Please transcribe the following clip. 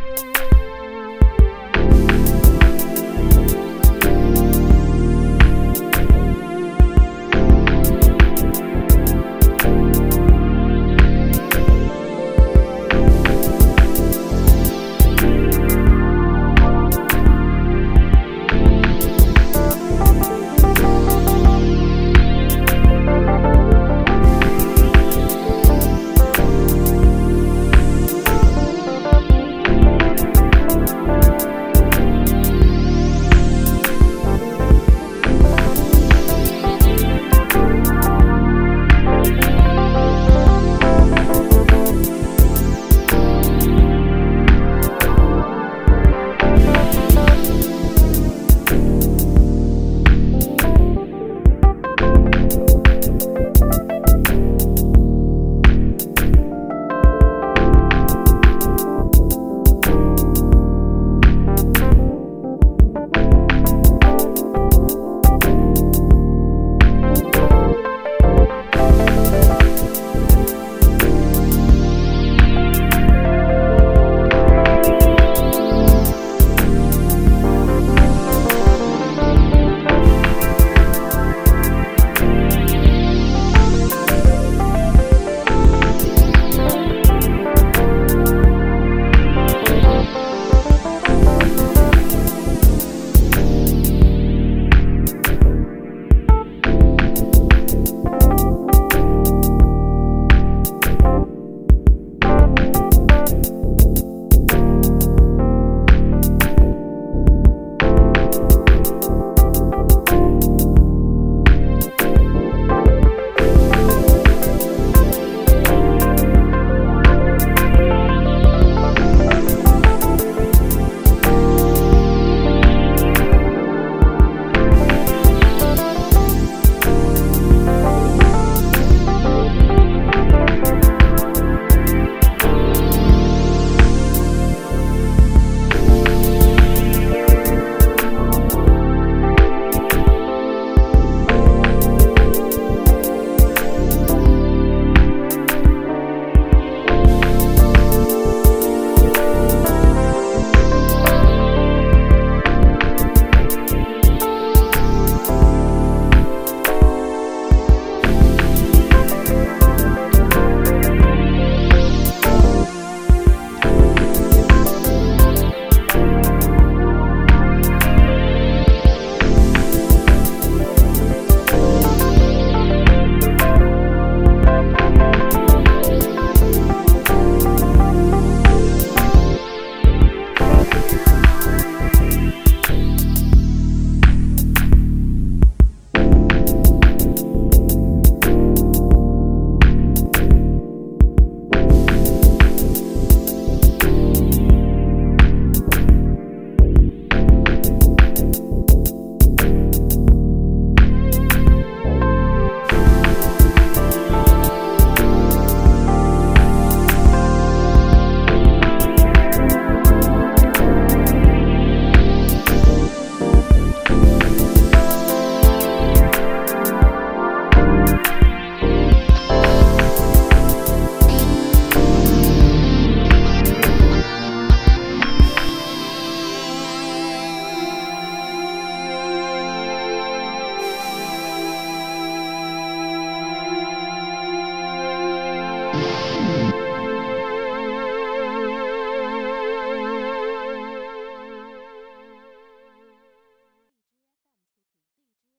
Bye.